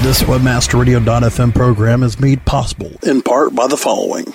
This WebmasterRadio.fm program is made possible in part by the following.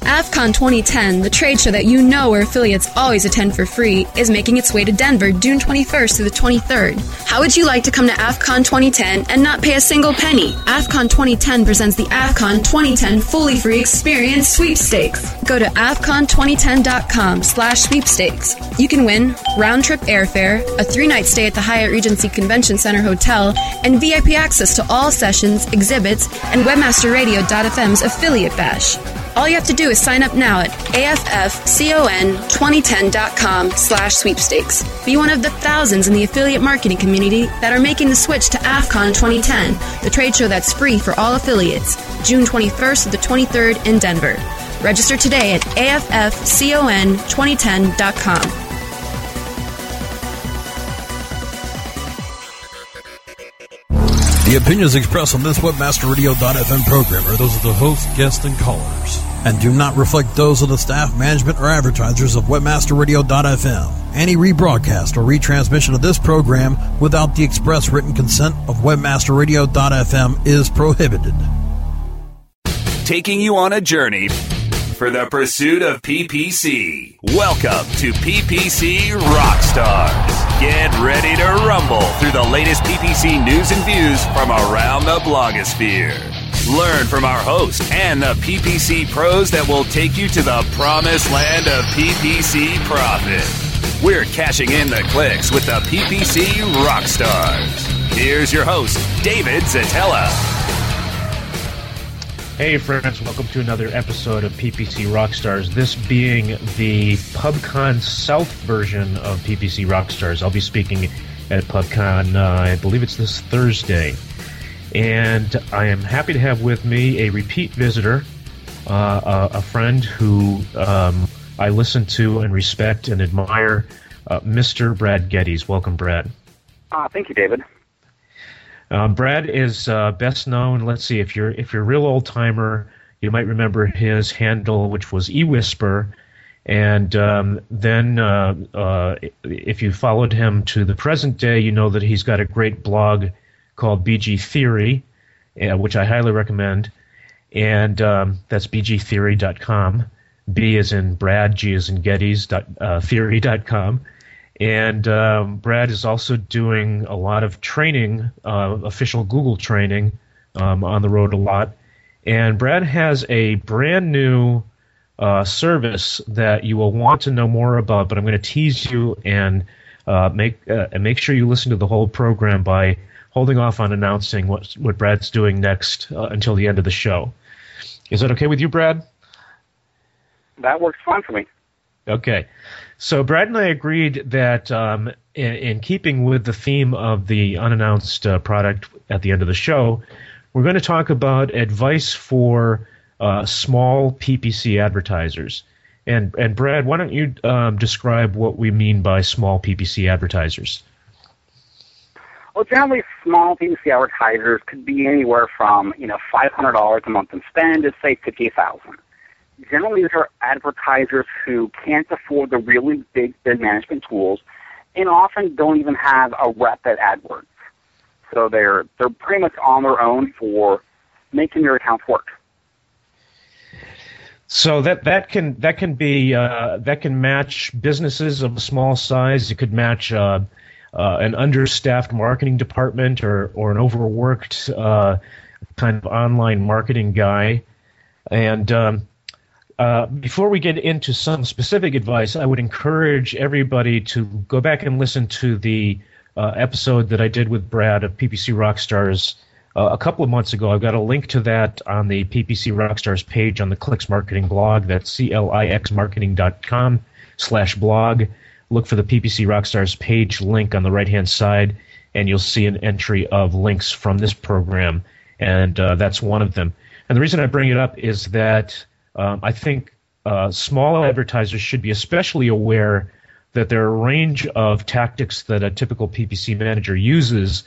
AFCON 2010, the trade show that you know where affiliates always attend for free, is making its way to Denver June 21st to the 23rd. How would you like to come to AFCON 2010 and not pay a single penny? AFCON 2010 presents the AFCON 2010 fully free experience sweepstakes. Go to AFCON2010.com slash sweepstakes. You can win round trip airfare, a three night stay at the Hyatt Regency Convention Center Hotel, and VIP access to all sessions, exhibits, and WebmasterRadio.fm's affiliate bash. All you have to do is sign up now at AFFCON2010.com slash sweepstakes. Be one of the thousands in the affiliate marketing community that are making the switch to AFCON 2010, the trade show that's free for all affiliates, June 21st to the 23rd in Denver. Register today at AFFCON2010.com. The opinions expressed on this WebmasterRadio.fm program are those of the host, guests, and callers, and do not reflect those of the staff, management, or advertisers of WebmasterRadio.fm. Any rebroadcast or retransmission of this program without the express written consent of WebmasterRadio.fm is prohibited. Taking you on a journey for the pursuit of PPC. Welcome to PPC Rockstars. Get ready to rumble through the latest PPC news and views from around the blogosphere. Learn from our host and the PPC pros that will take you to the promised land of PPC profit. We're cashing in the clicks with the PPC rock stars. Here's your host, David Szetela. Hey, friends, welcome to another episode of PPC Rockstars. This being the PubCon South version of PPC Rockstars. I'll be speaking at PubCon, uh, I believe it's this Thursday. And I am happy to have with me a repeat visitor, uh, a, a, friend who um, I listen to and respect and admire, uh, Mr. Brad Geddes. Welcome, Brad. Uh, thank you, David. Uh, Brad is uh, best known. Let's see if you're if you're a real old timer, you might remember his handle, which was eWhisper, and um, then uh, uh if you followed him to the present day, you know that he's got a great blog called BG Theory, uh, which I highly recommend, and um, that's bgtheory.com. B is in Brad, G is in Geddes. dot, uh, theory.com. And um, Brad is also doing a lot of training, uh, official Google training, um, on the road a lot. And Brad has a brand new uh, service that you will want to know more about, but I'm going to tease you and uh, make uh, and make sure you listen to the whole program by holding off on announcing what what Brad's doing next uh, until the end of the show. Is that okay with you, Brad? That works fine for me. Okay. So Brad and I agreed that um, in, in, keeping with the theme of the unannounced uh, product at the end of the show, we're going to talk about advice for uh, small PPC advertisers. And and Brad, why don't you um, describe what we mean by small PPC advertisers? Well, generally, small PPC advertisers could be anywhere from you know five hundred dollars a month in spend to say fifty thousand generally these are advertisers who can't afford the really big bid management tools and often don't even have a rep at AdWords. So they're they're pretty much on their own for making their accounts work. So that that can that can be uh, that can match businesses of a small size. It could match uh, uh, an understaffed marketing department or or an overworked uh, kind of online marketing guy. And um, uh, before we get into some specific advice, I would encourage everybody to go back and listen to the uh, episode that I did with Brad of PPC Rockstars uh, a couple of months ago. I've got a link to that on the PPC Rockstars page on the Clix Marketing blog. That's c-l-i-x-marketing.com slash blog. Look for the PPC Rockstars page link on the right-hand side, and you'll see an entry of links from this program, and uh, that's one of them. And the reason I bring it up is that um, I think uh, small advertisers should be especially aware that there are a range of tactics that a typical PPC manager uses,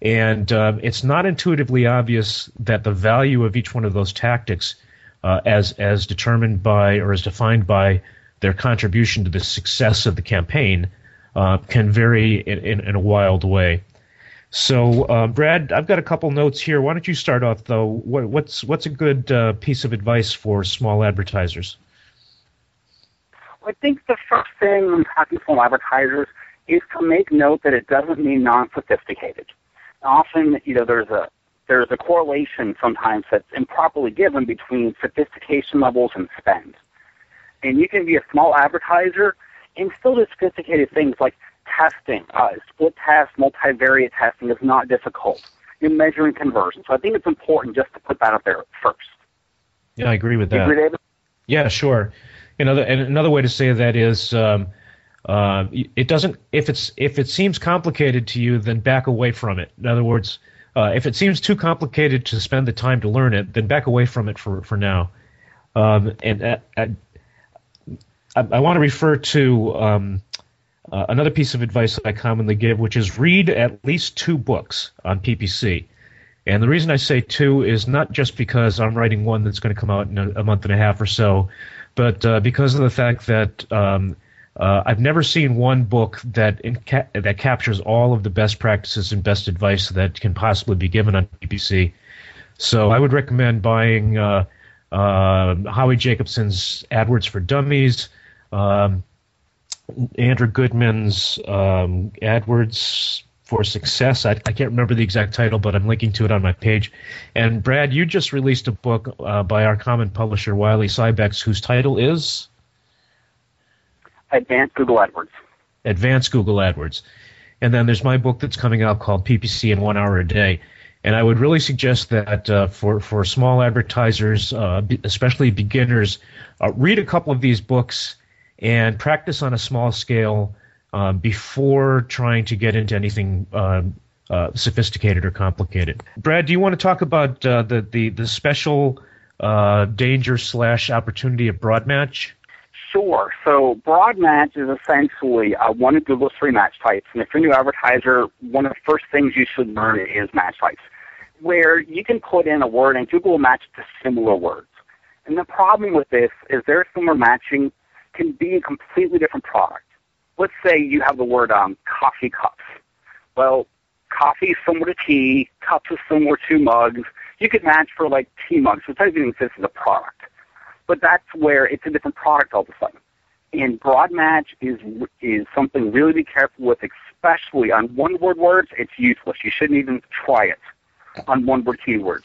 and uh, it's not intuitively obvious that the value of each one of those tactics, uh, as as determined by or as defined by their contribution to the success of the campaign, uh, can vary in, in, in, a wild way. So, uh, Brad, I've got a couple notes here. Why don't you start off, though? What, what's what's a good uh, piece of advice for small advertisers? I think the first thing when talking to small advertisers is to make note that it doesn't mean non-sophisticated. Often, you know, there's a there's a correlation sometimes that's improperly given between sophistication levels and spend. And you can be a small advertiser and still do sophisticated things like testing. Uh, split test, multivariate testing is not difficult. You're measuring conversion. So I think it's important just to put that out there first. Yeah, I agree with that. Agree, yeah, sure. Another and another way to say that is um, uh, it doesn't if it's if it seems complicated to you, then back away from it. In other words, uh, if it seems too complicated to spend the time to learn it, then back away from it for for now. Um, and uh, I, I, want to refer to um, uh, another piece of advice that I commonly give, which is read at least two books on PPC. And the reason I say two is not just because I'm writing one that's going to come out in a, a month and a half or so, but uh, because of the fact that um, uh, I've never seen one book that that captures all of the best practices and best advice that can possibly be given on PPC. So I would recommend buying uh, uh, Howie Jacobson's AdWords for Dummies, um, Andrew Goodman's um, AdWords for Success. I, I, can't remember the exact title, but I'm linking to it on my page. And Brad, you just released a book uh, by our common publisher Wiley Sybex, whose title is Advanced Google AdWords. Advanced Google AdWords. And then there's my book that's coming out called PPC in One Hour a Day. And I would really suggest that uh, for for small advertisers, uh, especially beginners, uh, read a couple of these books and practice on a small scale uh, before trying to get into anything uh, uh, sophisticated or complicated. Brad, do you want to talk about the, the the special danger slash opportunity of broad match? Sure. So broad match is essentially one of Google's three match types. And if you're a new advertiser, one of the first things you should learn is match types, where you can put in a word and Google will match to similar words. And the problem with this is their similar matching can be a completely different product. Let's say you have the word um, coffee cups. Well, coffee is similar to tea, cups is similar to mugs. You could match for like tea mugs, which doesn't even exist as a product but that's where it's a different product all of a sudden. And broad match is is something really be careful with, especially on one word words. It's useless. You shouldn't even try it on one word keywords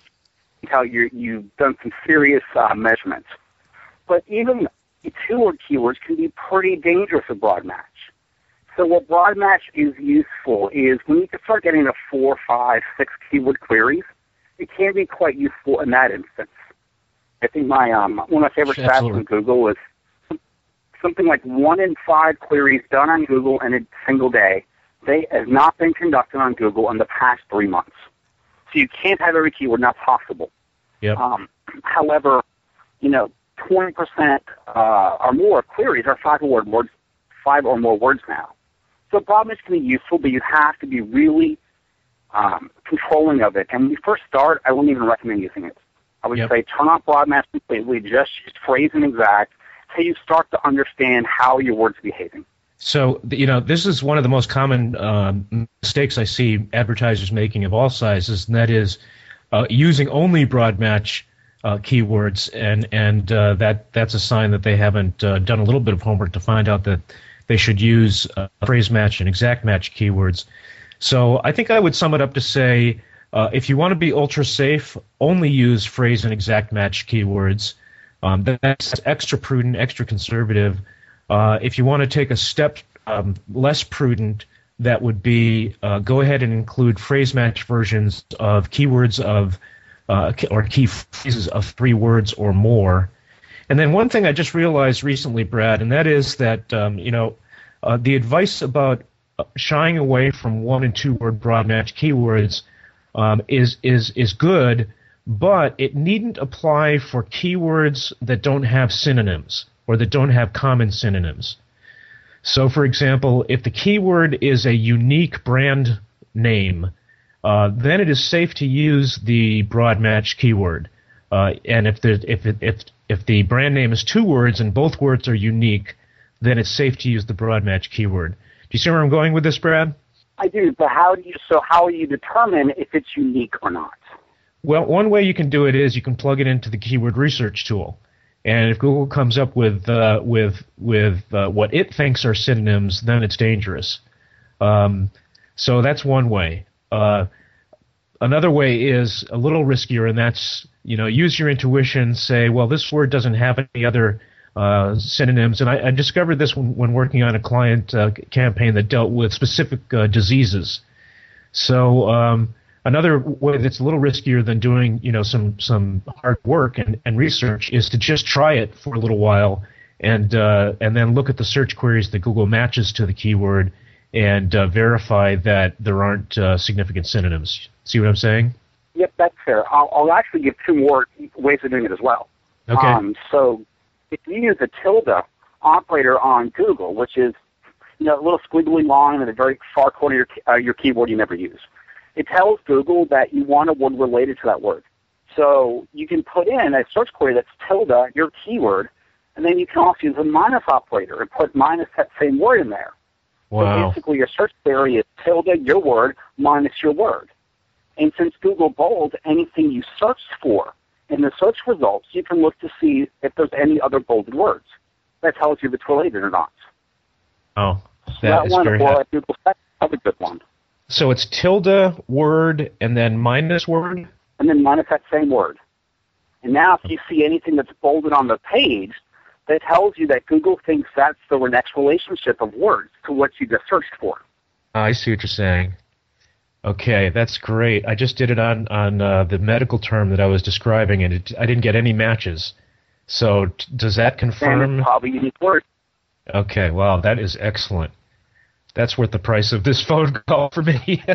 until you you've done some serious uh, measurements. But even two word keywords can be pretty dangerous with broad match. So what broad match is useful is when you can start getting to four, five, six keyword queries, it can be quite useful in that instance. I think my um, one of my favorite stats from Google is something like one in five queries done on Google in a single day. They has not been conducted on Google in the past three months. So you can't have every keyword, not possible. Yep. Um, however, you know, 20% uh, or more queries are five or more words, five or more words now. So broad match can be useful, but you have to be really um, controlling of it. And when you first start, I wouldn't even recommend using it. I would yep. say turn off broad match completely, just use phrase and exact until you start to understand how your words are behaving. So, you know, this is one of the most common um, mistakes I see advertisers making of all sizes, and that is uh, using only broad match uh, keywords, and and uh, that that's a sign that they haven't uh, done a little bit of homework to find out that they should use uh, phrase match and exact match keywords. So, I think I would sum it up to say uh, if you want to be ultra safe, only use phrase and exact match keywords. Um, that's extra prudent, extra conservative. Uh, if you want to take a step um, less prudent, that would be go ahead and include phrase match versions of keywords of uh, or key phrases of three words or more. And then one thing I just realized recently, Brad, and that is that um, you know uh, the advice about shying away from one and two word broad match keywords um, is is is good, but it needn't apply for keywords that don't have synonyms or that don't have common synonyms. So, for example, if the keyword is a unique brand name, uh, then it is safe to use the broad match keyword. Uh, and if the if it, if if the brand name is two words and both words are unique, then it's safe to use the broad match keyword. Do you see where I'm going with this, Brad? I do, but how do you? So how do you determine if it's unique or not? Well, one way you can do it is you can plug it into the keyword research tool, and if Google comes up with uh, with with uh, what it thinks are synonyms, then it's dangerous. Um, so that's one way. Uh, another way is a little riskier, and that's you know use your intuition. Say, well, this word doesn't have any other uh, synonyms, and I, I, discovered this when, when, working on a client uh, campaign that dealt with specific uh, diseases. So um, another way that's a little riskier than doing you know some some hard work and, and research is to just try it for a little while and uh, and then look at the search queries that Google matches to the keyword and uh, verify that there aren't uh, significant synonyms. See what I'm saying? Yep, that's fair. I'll, I'll actually give two more ways of doing it as well. Okay. Um, so if you use a tilde operator on Google, which is you know, a little squiggly line in the very far corner of your, uh, your keyboard you never use, it tells Google that you want a word related to that word. So you can put in a search query that's tilde, your keyword, and then you can also use a minus operator and put minus that same word in there. Wow. So basically your search query is tilde your word minus your word. And since Google bolds anything you search for in the search results, you can look to see if there's any other bolded words. That tells you if it's related or not. Oh, that, so that is one, very well, Google, that's a good one. So it's tilde word and then minus word? And then minus that same word. And now if you see anything that's bolded on the page, that tells you that Google thinks that's the next relationship of words to what you just searched for. I see what you're saying. Okay, that's great. I just did it on on uh, the medical term that I was describing, and it, I didn't get any matches. So t- does that confirm? probably unique word. Okay, wow, that is excellent that's worth the price of this phone call for me.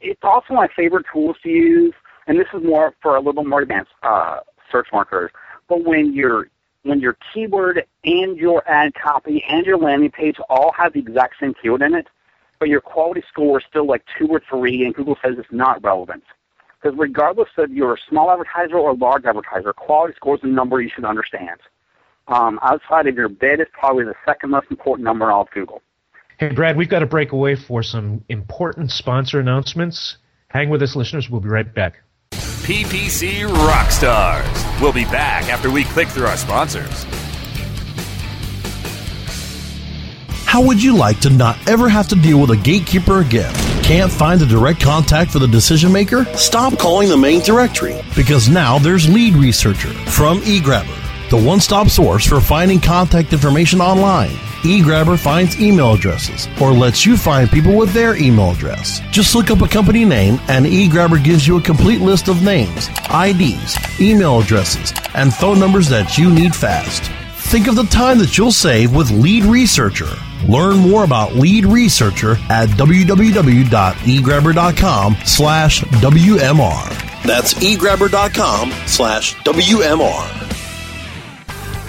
it's also my favorite tools to use, and this is more for a little more advanced uh, search marketers. But when your when your keyword and your ad copy and your landing page all have the exact same keyword in it, but your quality score is still like two or three, and Google says it's not relevant. Because regardless of you're a small advertiser or a large advertiser, quality score is a number you should understand um, outside of your bid is probably the second most important number all of Google. Hey, Brad, we've got to break away for some important sponsor announcements. Hang with us, listeners. We'll be right back. PPC Rockstars. We'll be back after we click through our sponsors. How would you like to not ever have to deal with a gatekeeper again? Can't find a direct contact for the decision maker? Stop calling the main directory because now there's Lead Researcher from eGrabber the one stop source for finding contact information online. eGrabber finds email addresses or lets you find people with their email address. Just look up a company name and eGrabber gives you a complete list of names, IDs, email addresses, and phone numbers that you need fast. Think of the time that you'll save with Lead Researcher. Learn more about Lead Researcher at www.egrabber.com slash WMR. That's egrabber.com slash WMR.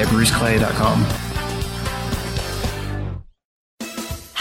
at bruceclay.com.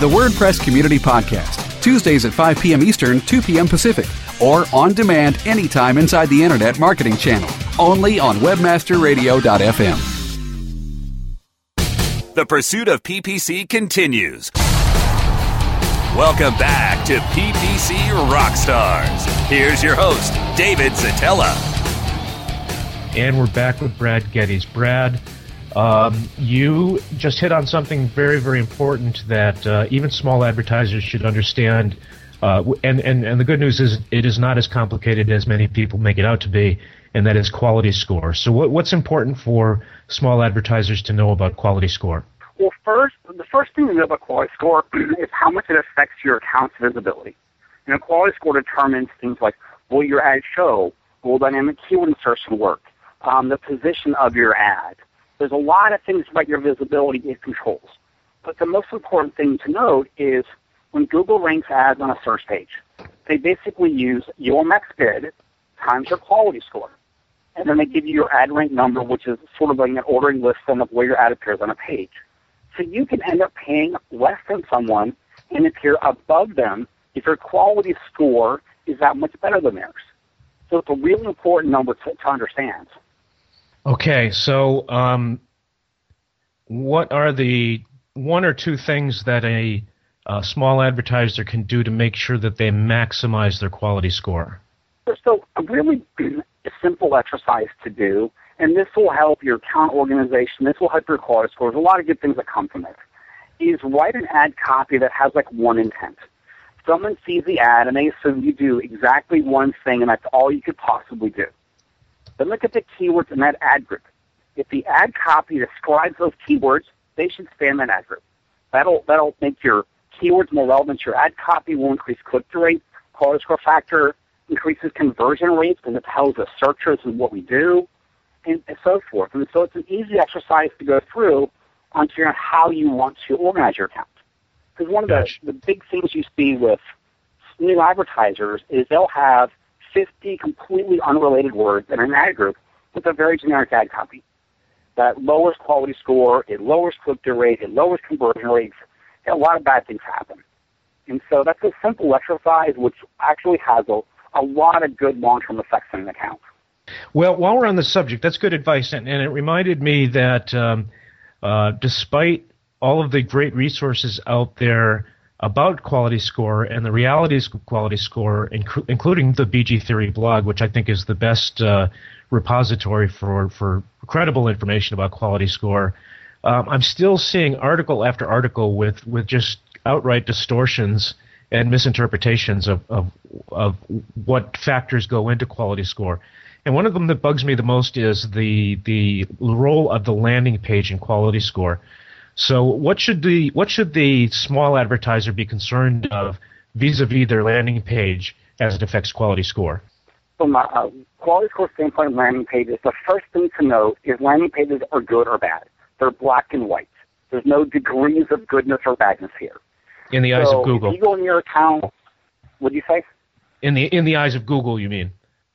The WordPress Community Podcast, Tuesdays at 5 p.m. Eastern, 2 p.m. Pacific or on demand anytime inside the Internet Marketing Channel, only on WebmasterRadio.fm. The pursuit of PPC continues. Welcome back to PPC Rockstars. Here's your host, David Szetela. And we're back with Brad Geddes. Brad, Um, you just hit on something very, very important that uh, even small advertisers should understand. Uh, and, and, and the good news is it is not as complicated as many people make it out to be, and that is quality score. So, what, what's important for small advertisers to know about quality score? Well, first, the first thing to know about quality score is how much it affects your account's visibility. And a quality score determines things like will your ad show, will dynamic keyword insertion work, um, the position of your ad. There's a lot of things about your visibility it controls. But the most important thing to note is when Google ranks ads on a search page, they basically use your max bid times your quality score. And then they give you your ad rank number, which is sort of like an ordering list of where your ad appears on a page. So you can end up paying less than someone and appear above them if your quality score is that much better than theirs. So it's a really important number to, to understand. Okay, so um, what are the one or two things that a, a small advertiser can do to make sure that they maximize their quality score? So a really simple exercise to do, and this will help your account organization. This will help your quality score. There's a lot of good things that come from it. Is write an ad copy that has like one intent. Someone sees the ad and they assume you do exactly one thing, and that's all you could possibly do. Then look at the keywords in that ad group. If the ad copy describes those keywords, they should in that ad group. That'll that'll make your keywords more relevant. Your ad copy will increase click-through rate. Quality score factor increases conversion rates and it tells the searchers and what we do, and, and so forth. And so it's an easy exercise to go through on figuring out how you want to organize your account. Because one of the, the big things you see with new advertisers is they'll have 50 completely unrelated words in an ad group with a very generic ad copy. That lowers quality score, it lowers click-through rate, it lowers conversion rates, and a lot of bad things happen. And so that's a simple exercise which actually has a, a lot of good long-term effects in an account. Well, while we're on the subject, that's good advice, and, and it reminded me that um, uh, despite all of the great resources out there about quality score and the realities of quality score, inc- including the BG Theory blog, which I think is the best uh, repository for, for credible information about quality score. Um, I'm still seeing article after article with, with just outright distortions and misinterpretations of, of, of what factors go into quality score. And one of them that bugs me the most is the the role of the landing page in quality score. So what should the what should the small advertiser be concerned of vis-a-vis their landing page as it affects quality score? From a uh, quality score standpoint, landing pages, the first thing to note is landing pages are good or bad. They're black and white. There's no degrees of goodness or badness here. In the so eyes of Google. If you go in your account, what do you say? In the in the eyes of Google, you mean?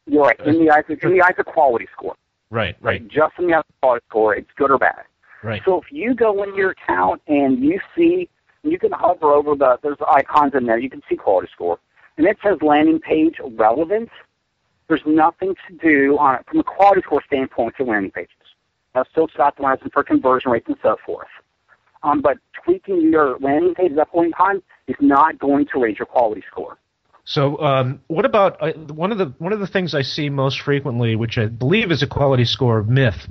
You're right. In the eyes of, in the eyes of quality score. Right, right. Just in the eyes of quality score, it's good or bad. Right. So if you go in your account and you see, you can hover over the, there's icons in there, you can see quality score, and it says landing page relevant. There's nothing to do on it from a quality score standpoint to landing pages. Now, still optimizing for conversion rates and so forth. Um, but tweaking your landing page at that point in time is not going to raise your quality score. So, um, what about uh, one of the one of the things I see most frequently, which I believe is a quality score myth,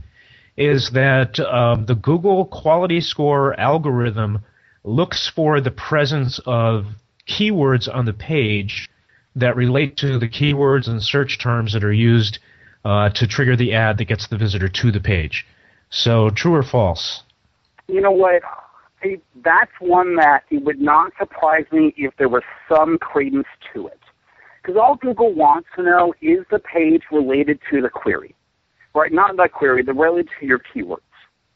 is that um, the Google quality score algorithm looks for the presence of keywords on the page that relate to the keywords and search terms that are used uh, to trigger the ad that gets the visitor to the page. So, true or false? You know what? That's one that it would not surprise me if there was some credence to it. Because all Google wants to know is the page related to the query right? Not that query, the related to your keywords.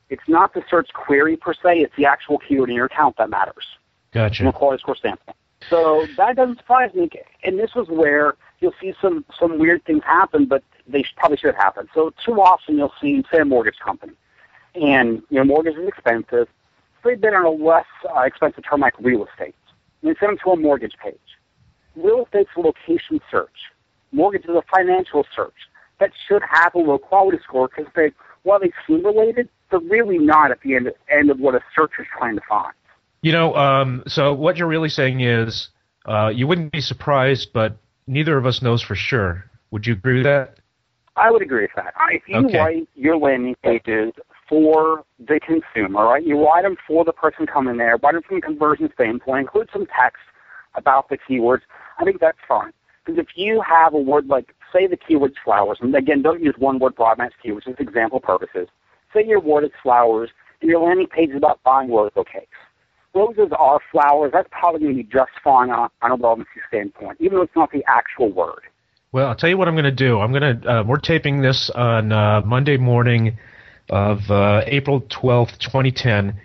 It's not the search query per se, it's the actual keyword in your account that matters. Gotcha. From a quality score standpoint. So that doesn't surprise me. And this was where you'll see some, some weird things happen, but they probably should happen. So too often you'll see, say, a mortgage company. And, you know, mortgage is expensive. So they bid on a less uh, expensive term like real estate. And they send them to a mortgage page. Real estate's a location search. Mortgage is a financial search that should have a low quality score because they, while they seem related, they're really not at the end, end of what a searcher is trying to find. You know, um, so what you're really saying is uh, you wouldn't be surprised, but neither of us knows for sure. Would you agree with that? I would agree with that. If you okay. write your landing pages for the consumer, right? You write them for the person coming there, write them from a conversion standpoint, include some text about the keywords. I think that's fine. Because if you have a word like, say the keyword flowers, and again, don't use one word broadmatch keywords, just example purposes. Say your word is flowers, and your landing page is about buying rose bouquets. Roses are flowers. That's probably going to be just fine on, on a relevancy standpoint, even though it's not the actual word. Well, I'll tell you what I'm going to do. I'm going to. Uh, we're taping this on uh, Monday morning of uh, April 12th, 2010.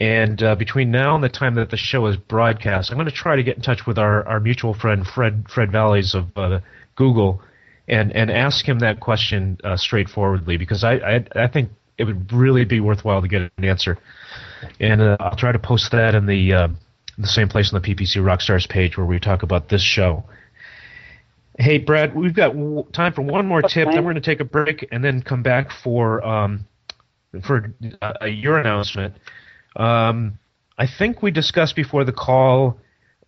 And uh, between now and the time that the show is broadcast, I'm going to try to get in touch with our, our mutual friend Fred Fred Vallaeys of uh, Google, and and ask him that question uh, straightforwardly because I, I I think it would really be worthwhile to get an answer. And uh, I'll try to post that in the uh, the same place on the PPC Rockstars page where we talk about this show. Hey, Brad, we've got w- time for one more tip. Then we're going to take a break and then come back for um, for uh, your announcement. Um, I think we discussed before the call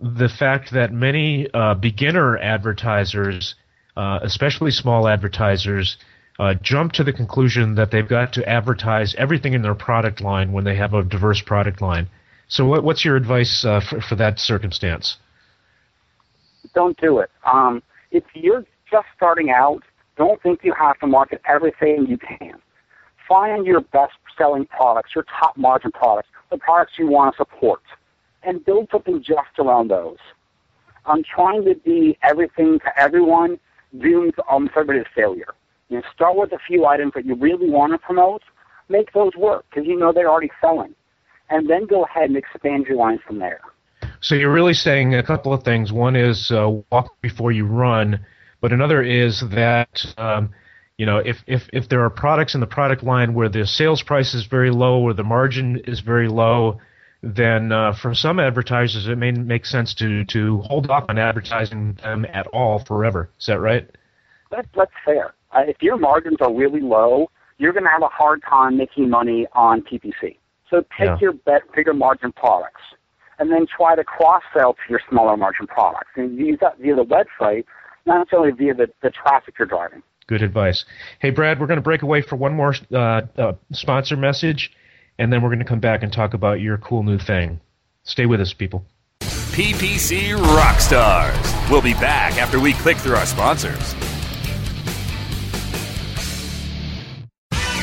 the fact that many uh, beginner advertisers, uh, especially small advertisers, uh, jump to the conclusion that they've got to advertise everything in their product line when they have a diverse product line. So, what, what's your advice uh, for, for that circumstance? Don't do it. Um, if you're just starting out, don't think you have to market everything you can. Find your best selling products, your top margin products, the products you want to support, and build something just around those. I'm trying to be everything to everyone dooms almost everybody failure. You know, start with a few items that you really want to promote, make those work because you know they're already selling, and then go ahead and expand your lines from there. So you're really saying a couple of things. One is uh, walk before you run, but another is that um, you know if, if if there are products in the product line where the sales price is very low or the margin is very low, then uh, for some advertisers it may make sense to to hold off on advertising them at all forever. Is that right? That, that's fair. Uh, if your margins are really low, you're going to have a hard time making money on PPC. So take yeah. your bet, bigger margin products and then try to cross sell to your smaller margin products. And use that via the website, not necessarily via the, the traffic you're driving. Good advice. Hey, Brad, we're going to break away for one more uh, uh, sponsor message, and then we're going to come back and talk about your cool new thing. Stay with us, people. PPC Rockstars. We'll be back after we click through our sponsors.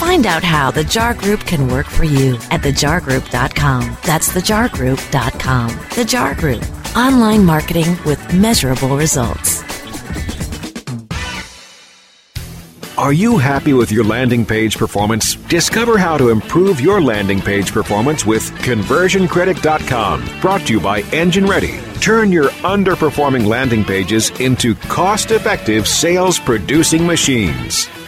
Find out how the JAR Group can work for you at thejargroup.com. That's thejargroup.com. The JAR Group, online marketing with measurable results. Are you happy with your landing page performance? Discover how to improve your landing page performance with conversioncritic.com. Brought to you by Engine Ready. Turn your underperforming landing pages into cost effective sales producing machines.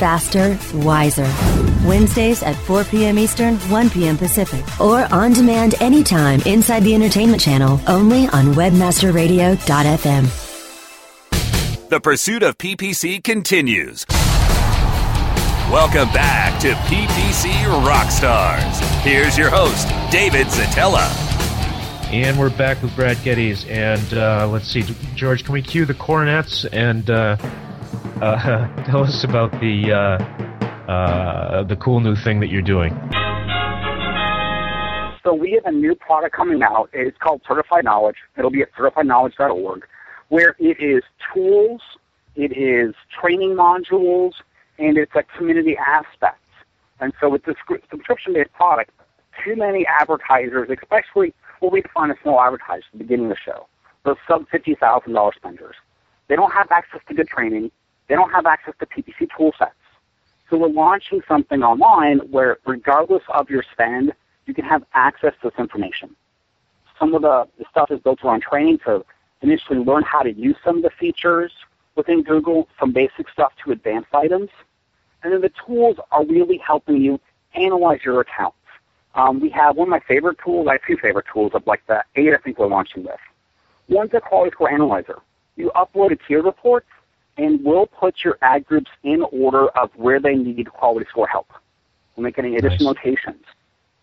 faster, wiser. Wednesdays at 4 p.m. Eastern, 1 p.m. Pacific. Or on demand anytime inside the entertainment channel, only on WebmasterRadio.fm. The pursuit of PPC continues. Welcome back to PPC Rockstars. Here's your host, David Szetela. And we're back with Brad Geddes. And uh, let's see, George, can we cue the cornets and uh, uh, tell us about the uh, uh, the cool new thing that you're doing? So we have a new product coming out. It's called Certified Knowledge. It'll be at certifiedknowledge.org, where it is tools, it is training modules, and it's a community aspect. And so with this subscription-based product, too many advertisers, especially what we define as small advertisers at the beginning of the show, those sub $50,000 spenders, they don't have access to good training. They don't have access to PPC tool sets. So we're launching something online where regardless of your spend, you can have access to this information. Some of the, the stuff is built around training to initially learn how to use some of the features within Google, from basic stuff to advanced items. And then the tools are really helping you analyze your accounts. Um, we have one of my favorite tools, I have two favorite tools of like the eight I think we're launching with. One's a quality score analyzer. You upload a tier report and we'll put your ad groups in order of where they need quality score help. We'll make any additional nice. notations.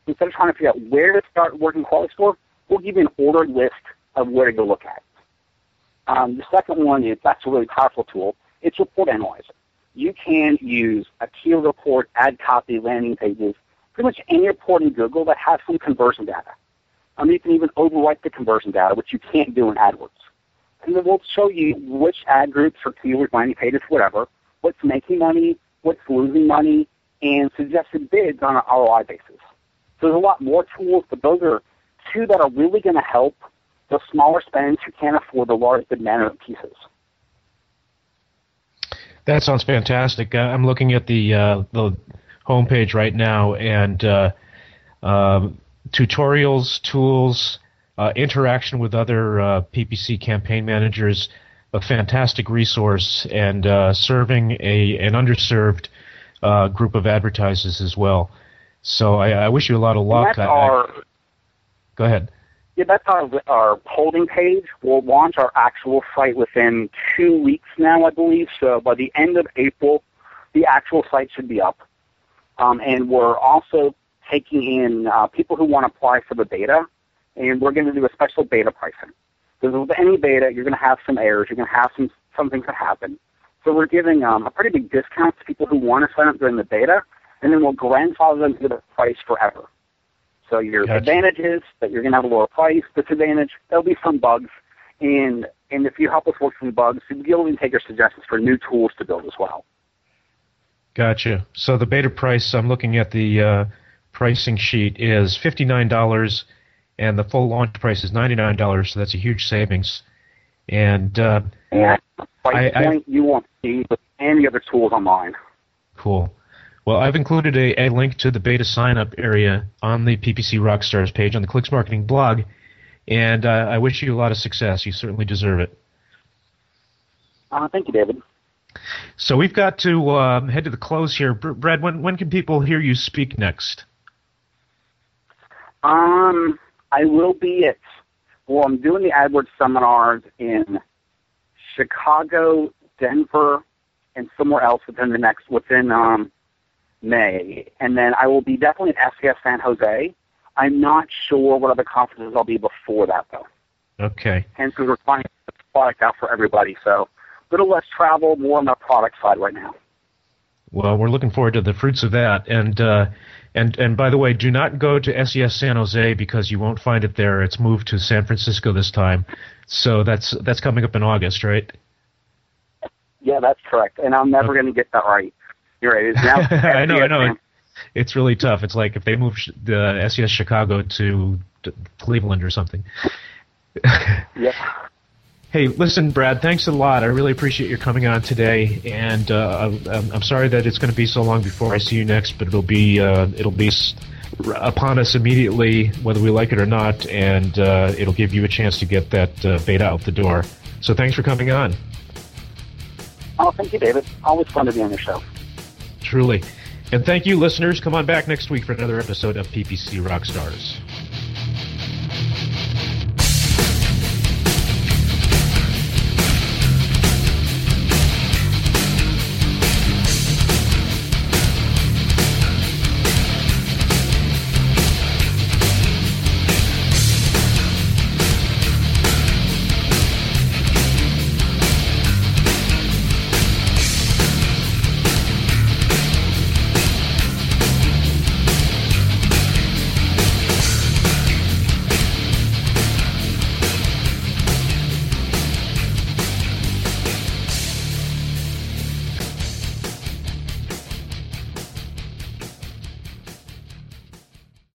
Instead of trying to figure out where to start working quality score, we'll give you an ordered list of where to go look at. Um, the second one is that's a really powerful tool. It's Report Analyzer you can use a keyword report, ad copy, landing pages, pretty much any report in Google that has some conversion data. Um, you can even overwrite the conversion data, which you can't do in AdWords. And then we'll show you which ad groups or keywords, landing pages, whatever, what's making money, what's losing money, and suggested bids on an ROI basis. So there's a lot more tools, but those are two that are really going to help the smaller spenders who can't afford the large bid management pieces. That sounds fantastic. Uh, I'm looking at the uh, the homepage right now, and uh, uh, tutorials, tools, uh, interaction with other uh, PPC campaign managers, a fantastic resource, and serving a an underserved group of advertisers as well. So I, I, wish you a lot of luck. I, our, go ahead. Yeah, that's our our holding page. We'll launch our actual site within two weeks now, I believe. So by the end of April, the actual site should be up. Um, and we're also taking in uh, people who want to apply for the beta, and we're going to do a special beta pricing. Because with any beta, you're going to have some errors. You're going to have some some things that happen. So we're giving um, a pretty big discount to people who want to sign up during the beta, and then we'll grandfather them to the price forever. So your gotcha. advantage is that you're going to have a lower price. Disadvantage, there'll be some bugs. And, and if you help us work through bugs, you'll be able to take your suggestions for new tools to build as well. Gotcha. So the beta price, I'm looking at the uh, pricing sheet, is $59, and the full launch price is $99, so that's a huge savings. And, uh, and price I, point I, you won't see with any other tools online. Cool. Well, I've included a, a link to the beta sign up area on the PPC Rockstars page on the Clix Marketing blog, and uh, I wish you a lot of success. You certainly deserve it. Uh, thank you, David. So we've got to um, head to the close here. Brad, when, when can people hear you speak next? Um, I will be at, well, I'm doing the AdWords seminars in Chicago, Denver, and somewhere else within the next, within um, May, and then I will be definitely at SES San Jose. I'm not sure what other conferences I'll be before that, though. Okay. Hence, because we're finding the product out for everybody, so a little less travel, more on the product side right now. Well, we're looking forward to the fruits of that, and uh, and and by the way, do not go to SES San Jose because you won't find it there. It's moved to San Francisco this time, so that's that's coming up in August, right? Yeah, that's correct, and I'm never okay. going to get that right. You're right. It's now I know. I know. It's really tough. It's like if they move the SES Chicago to, to Cleveland or something. yeah. Hey, listen, Brad. Thanks a lot. I really appreciate your coming on today, and uh, I'm, I'm, sorry that it's going to be so long before I see you next, but it'll be uh, it'll be upon us immediately, whether we like it or not, and uh, it'll give you a chance to get that uh, beta out the door. So, thanks for coming on. Oh, thank you, David. Always fun to be on your show. Truly. And thank you, listeners. Come on back next week for another episode of PPC Rockstars.